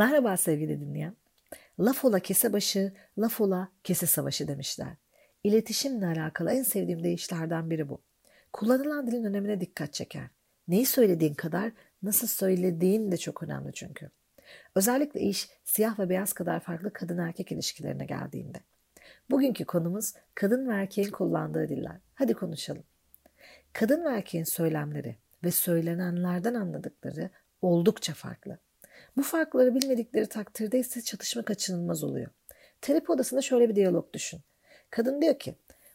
Merhaba sevgili dinleyen. Laf ola kese başı, laf ola kese savaşı demişler. İletişimle alakalı en sevdiğim deyişlerden biri bu. Kullanılan dilin önemine dikkat çeker. Neyi söylediğin kadar nasıl söylediğin de çok önemli çünkü. Özellikle iş siyah ve beyaz kadar farklı kadın erkek ilişkilerine geldiğinde. Bugünkü konumuz kadın ve erkeğin kullandığı diller. Hadi konuşalım. Kadın ve erkeğin söylemleri ve söylenenlerden anladıkları oldukça farklı. Bu farkları bilmedikleri takdirde ise çatışma kaçınılmaz oluyor. Terapi odasında şöyle bir diyalog düşün. Kadın diyor ki,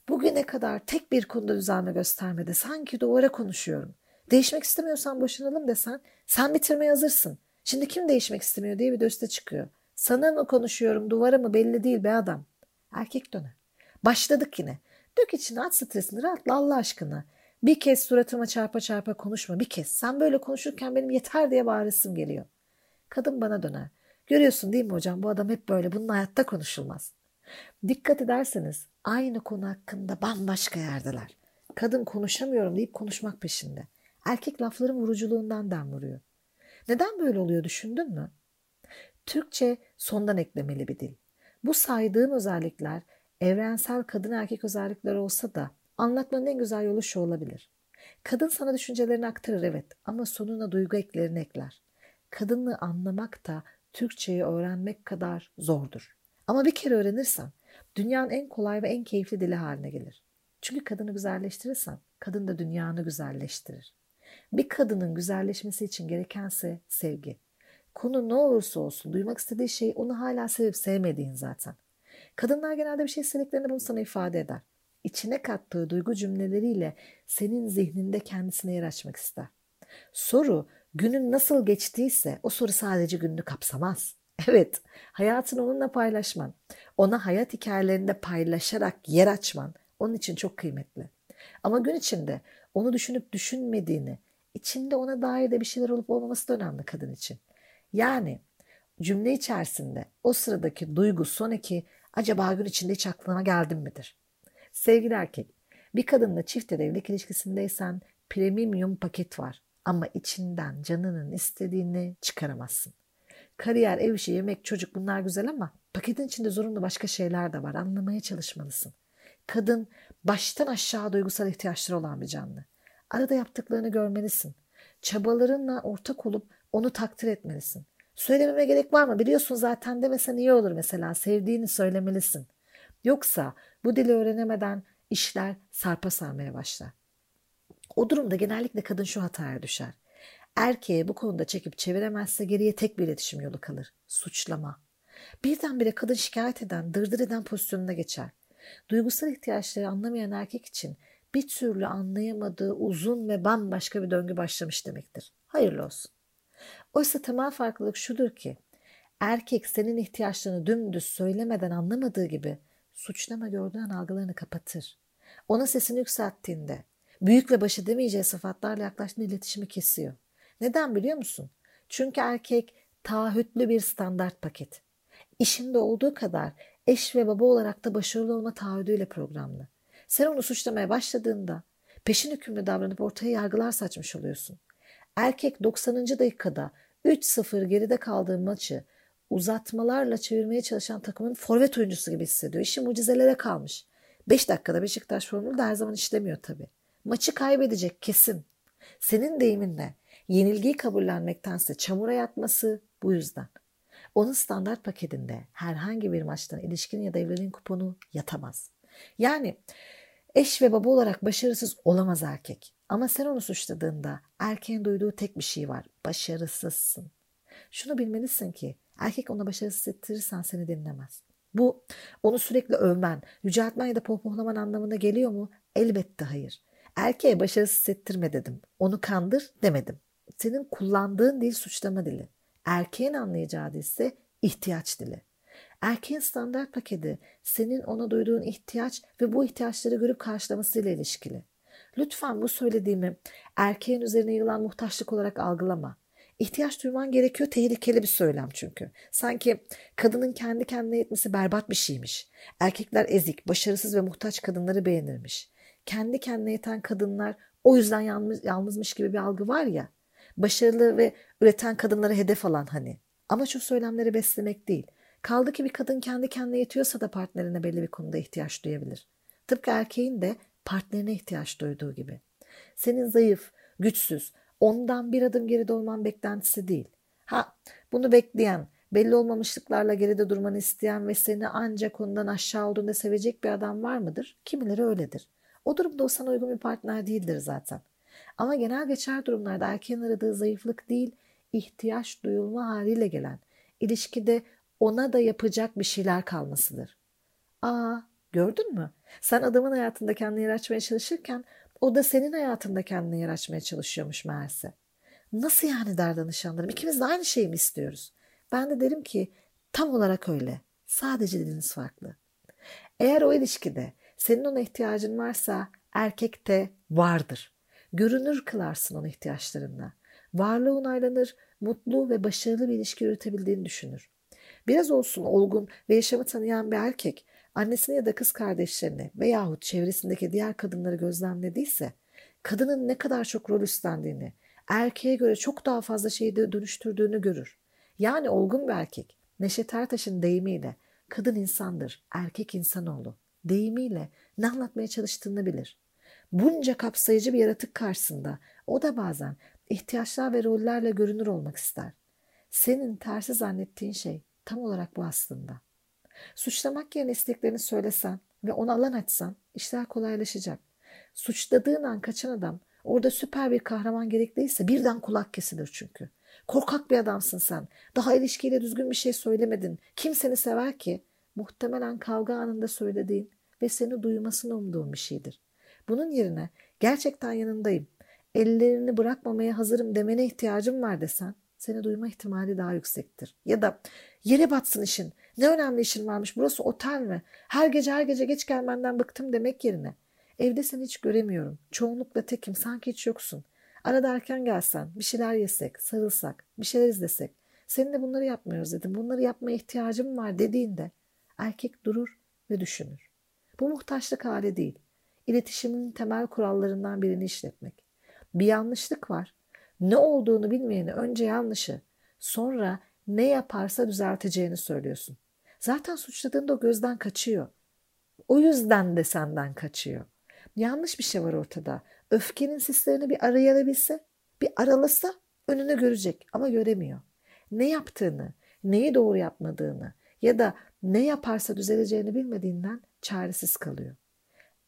bugüne kadar tek bir konuda düzelme göstermedi. Sanki duvara konuşuyorum. Değişmek istemiyorsan boşanalım desen, sen bitirmeye hazırsın. Şimdi kim değişmek istemiyor diye bir de üste çıkıyor. Sana mı konuşuyorum, duvara mı belli değil be adam. Erkek döner. Başladık yine. Dök içine at stresini rahatla Allah aşkına. Bir kez suratıma çarpa çarpa konuşma bir kez. Sen böyle konuşurken benim yeter diye bağırısım geliyor. Kadın bana döner. Görüyorsun değil mi hocam bu adam hep böyle bunun hayatta konuşulmaz. Dikkat ederseniz aynı konu hakkında bambaşka yerdeler. Kadın konuşamıyorum deyip konuşmak peşinde. Erkek lafların vuruculuğundan dem vuruyor. Neden böyle oluyor düşündün mü? Türkçe sondan eklemeli bir dil. Bu saydığım özellikler evrensel kadın erkek özellikler olsa da anlatmanın en güzel yolu şu olabilir. Kadın sana düşüncelerini aktarır evet ama sonuna duygu eklerini ekler. Kadını anlamak da Türkçeyi öğrenmek kadar zordur. Ama bir kere öğrenirsen dünyanın en kolay ve en keyifli dili haline gelir. Çünkü kadını güzelleştirirsen kadın da dünyanı güzelleştirir. Bir kadının güzelleşmesi için gerekense sevgi. Konu ne olursa olsun duymak istediği şey onu hala sevip sevmediğin zaten. Kadınlar genelde bir şey istediklerini bunu sana ifade eder. İçine kattığı duygu cümleleriyle senin zihninde kendisine yer açmak ister. Soru günün nasıl geçtiyse o soru sadece gününü kapsamaz. Evet, hayatını onunla paylaşman, ona hayat hikayelerinde paylaşarak yer açman onun için çok kıymetli. Ama gün içinde onu düşünüp düşünmediğini, içinde ona dair de bir şeyler olup olmaması da önemli kadın için. Yani cümle içerisinde o sıradaki duygu sonraki acaba gün içinde hiç aklına geldin midir? Sevgili erkek, bir kadınla çift evlilik ilişkisindeysen premium paket var ama içinden canının istediğini çıkaramazsın. Kariyer, ev işi, yemek, çocuk bunlar güzel ama paketin içinde zorunlu başka şeyler de var. Anlamaya çalışmalısın. Kadın baştan aşağı duygusal ihtiyaçları olan bir canlı. Arada yaptıklarını görmelisin. Çabalarınla ortak olup onu takdir etmelisin. Söylememe gerek var mı? Biliyorsun zaten demesen iyi olur mesela. Sevdiğini söylemelisin. Yoksa bu dili öğrenemeden işler sarpa sarmaya başlar. O durumda genellikle kadın şu hataya düşer. Erkeğe bu konuda çekip çeviremezse geriye tek bir iletişim yolu kalır. Suçlama. Birdenbire kadın şikayet eden, dırdır eden pozisyonuna geçer. Duygusal ihtiyaçları anlamayan erkek için bir türlü anlayamadığı uzun ve bambaşka bir döngü başlamış demektir. Hayırlı olsun. Oysa temel farklılık şudur ki erkek senin ihtiyaçlarını dümdüz söylemeden anlamadığı gibi suçlama gördüğün algılarını kapatır. Ona sesini yükselttiğinde büyük ve başı demeyeceği sıfatlarla yaklaştığında iletişimi kesiyor. Neden biliyor musun? Çünkü erkek taahhütlü bir standart paket. İşinde olduğu kadar eş ve baba olarak da başarılı olma taahhüdüyle programlı. Sen onu suçlamaya başladığında peşin hükümlü davranıp ortaya yargılar saçmış oluyorsun. Erkek 90. dakikada 3-0 geride kaldığı maçı uzatmalarla çevirmeye çalışan takımın forvet oyuncusu gibi hissediyor. İşi mucizelere kalmış. 5 dakikada Beşiktaş formülü de her zaman işlemiyor tabii. Maçı kaybedecek kesin. Senin deyiminle yenilgiyi kabullenmektense çamura yatması bu yüzden. Onun standart paketinde herhangi bir maçtan ilişkin ya da evliliğin kuponu yatamaz. Yani eş ve baba olarak başarısız olamaz erkek. Ama sen onu suçladığında erkeğin duyduğu tek bir şey var. Başarısızsın. Şunu bilmelisin ki erkek ona başarısız ettirirsen seni dinlemez. Bu onu sürekli övmen, yüceltmen ya da pohpohlaman anlamına geliyor mu? Elbette hayır. Erkeğe başarısız hissettirme dedim. Onu kandır demedim. Senin kullandığın dil suçlama dili. Erkeğin anlayacağı dil ise ihtiyaç dili. Erkeğin standart paketi senin ona duyduğun ihtiyaç ve bu ihtiyaçları görüp karşılamasıyla ilişkili. Lütfen bu söylediğimi erkeğin üzerine yılan muhtaçlık olarak algılama. İhtiyaç duyman gerekiyor tehlikeli bir söylem çünkü. Sanki kadının kendi kendine yetmesi berbat bir şeymiş. Erkekler ezik, başarısız ve muhtaç kadınları beğenirmiş. Kendi kendine yeten kadınlar o yüzden yalnız, yalnızmış gibi bir algı var ya. Başarılı ve üreten kadınları hedef alan hani. Amaç o söylemleri beslemek değil. Kaldı ki bir kadın kendi kendine yetiyorsa da partnerine belli bir konuda ihtiyaç duyabilir. Tıpkı erkeğin de partnerine ihtiyaç duyduğu gibi. Senin zayıf, güçsüz, ondan bir adım geride olman beklentisi değil. Ha, bunu bekleyen, belli olmamışlıklarla geride durmanı isteyen ve seni ancak ondan aşağı olduğunda sevecek bir adam var mıdır? Kimileri öyledir. O durumda o sana uygun bir partner değildir zaten. Ama genel geçer durumlarda erkeğin aradığı zayıflık değil, ihtiyaç duyulma haliyle gelen, ilişkide ona da yapacak bir şeyler kalmasıdır. Aa, gördün mü? Sen adamın hayatında kendini yer açmaya çalışırken o da senin hayatında kendini yer açmaya çalışıyormuş meğerse. Nasıl yani der danışanlarım? İkimiz de aynı şeyi mi istiyoruz? Ben de derim ki tam olarak öyle. Sadece diliniz farklı. Eğer o ilişkide senin ona ihtiyacın varsa erkekte vardır. Görünür kılarsın onun ihtiyaçlarında. Varlığı onaylanır, mutlu ve başarılı bir ilişki yürütebildiğini düşünür. Biraz olsun olgun ve yaşamı tanıyan bir erkek annesini ya da kız kardeşlerini veyahut çevresindeki diğer kadınları gözlemlediyse kadının ne kadar çok rol üstlendiğini, erkeğe göre çok daha fazla şeyi de dönüştürdüğünü görür. Yani olgun bir erkek Neşet Ertaş'ın deyimiyle kadın insandır, erkek insanoğlu deyimiyle ne anlatmaya çalıştığını bilir. Bunca kapsayıcı bir yaratık karşısında o da bazen ihtiyaçlar ve rollerle görünür olmak ister. Senin tersi zannettiğin şey tam olarak bu aslında. Suçlamak yerine isteklerini söylesen ve ona alan açsan işler kolaylaşacak. Suçladığın an kaçan adam orada süper bir kahraman gerekliyse birden kulak kesilir çünkü. Korkak bir adamsın sen. Daha ilişkiyle düzgün bir şey söylemedin. Kim seni sever ki? Muhtemelen kavga anında söylediğin ve seni duymasını umduğun bir şeydir. Bunun yerine gerçekten yanındayım, ellerini bırakmamaya hazırım demene ihtiyacım var desen seni duyma ihtimali daha yüksektir. Ya da yere batsın işin, ne önemli işin varmış burası otel mi? Her gece her gece geç gelmenden bıktım demek yerine. Evde seni hiç göremiyorum. Çoğunlukla tekim sanki hiç yoksun. Arada erken gelsen, bir şeyler yesek, sarılsak, bir şeyler izlesek. Seninle bunları yapmıyoruz dedim. Bunları yapmaya ihtiyacım var dediğinde erkek durur ve düşünür. Bu muhtaçlık hali değil. İletişimin temel kurallarından birini işletmek. Bir yanlışlık var. Ne olduğunu bilmeyeni önce yanlışı, sonra ne yaparsa düzelteceğini söylüyorsun. Zaten suçladığında o gözden kaçıyor. O yüzden de senden kaçıyor. Yanlış bir şey var ortada. Öfkenin sislerini bir arayalabilse, bir aralasa önünü görecek ama göremiyor. Ne yaptığını, neyi doğru yapmadığını ya da ne yaparsa düzeleceğini bilmediğinden çaresiz kalıyor.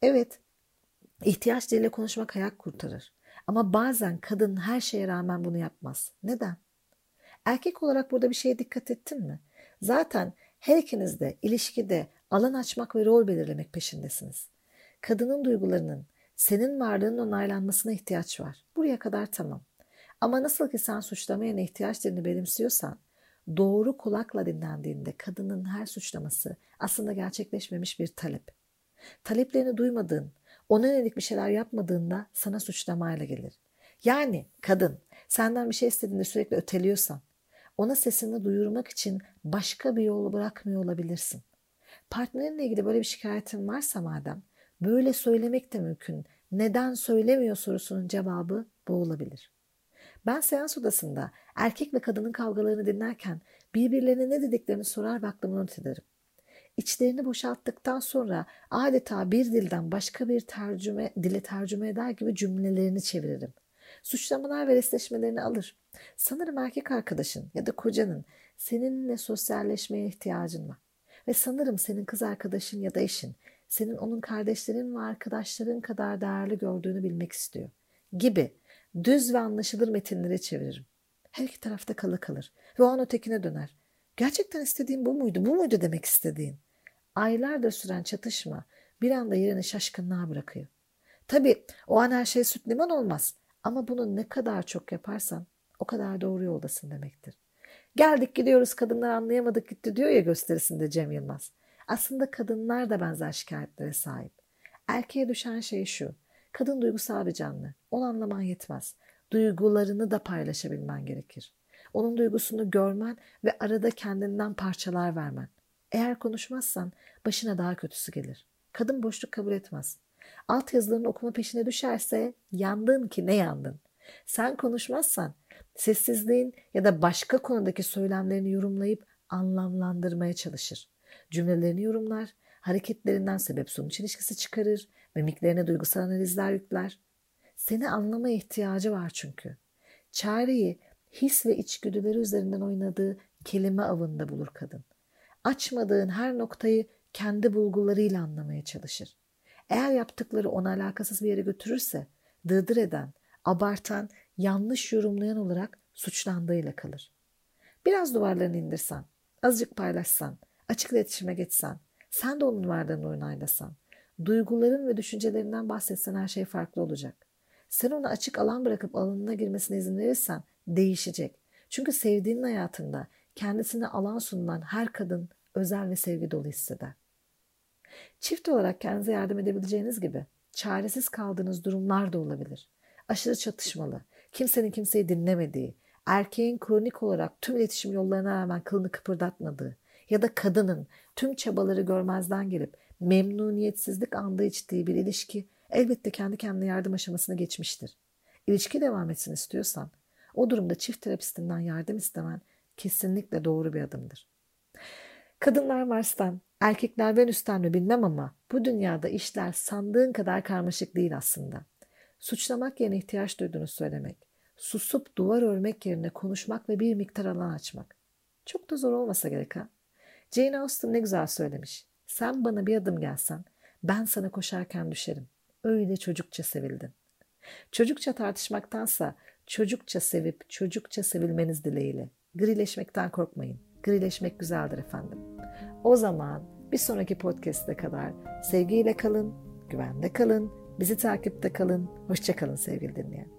Evet, ihtiyaç diliyle konuşmak hayat kurtarır. Ama bazen kadın her şeye rağmen bunu yapmaz. Neden? Erkek olarak burada bir şeye dikkat ettin mi? Zaten her ikiniz de ilişkide alan açmak ve rol belirlemek peşindesiniz. Kadının duygularının senin varlığının onaylanmasına ihtiyaç var. Buraya kadar tamam. Ama nasıl ki sen suçlamaya ihtiyaçlarını benimsiyorsan, doğru kulakla dinlendiğinde kadının her suçlaması aslında gerçekleşmemiş bir talep. Taleplerini duymadığın, ona yönelik bir şeyler yapmadığında sana suçlamayla gelir. Yani kadın senden bir şey istediğinde sürekli öteliyorsan, ona sesini duyurmak için başka bir yol bırakmıyor olabilirsin. Partnerinle ilgili böyle bir şikayetin varsa madem, böyle söylemek de mümkün. Neden söylemiyor sorusunun cevabı bu olabilir. Ben seans odasında erkek ve kadının kavgalarını dinlerken birbirlerine ne dediklerini sorar ve aklımı not. İçlerini boşalttıktan sonra adeta bir dilden başka bir tercüme, dile tercüme eder gibi cümlelerini çeviririm. Suçlamalar ve restleşmelerini alır. Sanırım erkek arkadaşın ya da kocanın seninle sosyalleşmeye ihtiyacın var. Ve sanırım senin kız arkadaşın ya da eşin senin onun kardeşlerin ve arkadaşların kadar değerli gördüğünü bilmek istiyor. Gibi düz ve anlaşılır metinleri çeviririm. Her iki tarafta kalı kalır ve o an ötekine döner. Gerçekten istediğin bu muydu, bu muydu demek istediğin? Aylardır süren çatışma bir anda yerini şaşkınlığa bırakıyor. Tabii o an her şey süt liman olmaz ama bunu ne kadar çok yaparsan o kadar doğru yoldasın demektir. Geldik gidiyoruz kadınlar anlayamadık gitti diyor ya gösterisinde Cem Yılmaz. Aslında kadınlar da benzer şikayetlere sahip. Erkeğe düşen şey şu. Kadın duygusal bir canlı. Onu anlaman yetmez. Duygularını da paylaşabilmen gerekir. Onun duygusunu görmen ve arada kendinden parçalar vermen. Eğer konuşmazsan başına daha kötüsü gelir. Kadın boşluk kabul etmez. Alt yazılarını okuma peşine düşerse yandın ki ne yandın. Sen konuşmazsan Sessizliğin ya da başka konudaki söylemlerini yorumlayıp anlamlandırmaya çalışır. Cümlelerini yorumlar, hareketlerinden sebep sonuç ilişkisi çıkarır, mimiklerine duygusal analizler yükler. Seni anlamaya ihtiyacı var çünkü. Çareyi his ve içgüdüleri üzerinden oynadığı kelime avında bulur kadın. Açmadığın her noktayı kendi bulgularıyla anlamaya çalışır. Eğer yaptıkları ona alakasız bir yere götürürse dırdır eden, abartan, yanlış yorumlayan olarak suçlandığıyla kalır. Biraz duvarlarını indirsen, azıcık paylaşsan, açık iletişime geçsen, sen de onun varlığını onaylasan, duyguların ve düşüncelerinden bahsetsen her şey farklı olacak. Sen ona açık alan bırakıp alanına girmesine izin verirsen değişecek. Çünkü sevdiğinin hayatında kendisine alan sunulan her kadın özel ve sevgi dolu hisseder. Çift olarak kendinize yardım edebileceğiniz gibi çaresiz kaldığınız durumlar da olabilir. Aşırı çatışmalı, kimsenin kimseyi dinlemediği, erkeğin kronik olarak tüm iletişim yollarına rağmen kılını kıpırdatmadığı ya da kadının tüm çabaları görmezden gelip memnuniyetsizlik andığı içtiği bir ilişki elbette kendi kendine yardım aşamasına geçmiştir. İlişki devam etsin istiyorsan o durumda çift terapistinden yardım istemen kesinlikle doğru bir adımdır. Kadınlar Mars'tan, erkekler Venüs'ten mi bilmem ama bu dünyada işler sandığın kadar karmaşık değil aslında. Suçlamak yerine ihtiyaç duyduğunu söylemek, susup duvar örmek yerine konuşmak ve bir miktar alan açmak. Çok da zor olmasa gerek ha. Jane Austen ne güzel söylemiş. Sen bana bir adım gelsen ben sana koşarken düşerim. Öyle çocukça sevildin. Çocukça tartışmaktansa çocukça sevip çocukça sevilmeniz dileğiyle. Grileşmekten korkmayın. Grileşmek güzeldir efendim. O zaman bir sonraki podcast'e kadar sevgiyle kalın, güvende kalın, bizi takipte kalın. Hoşçakalın sevgili dinleyen.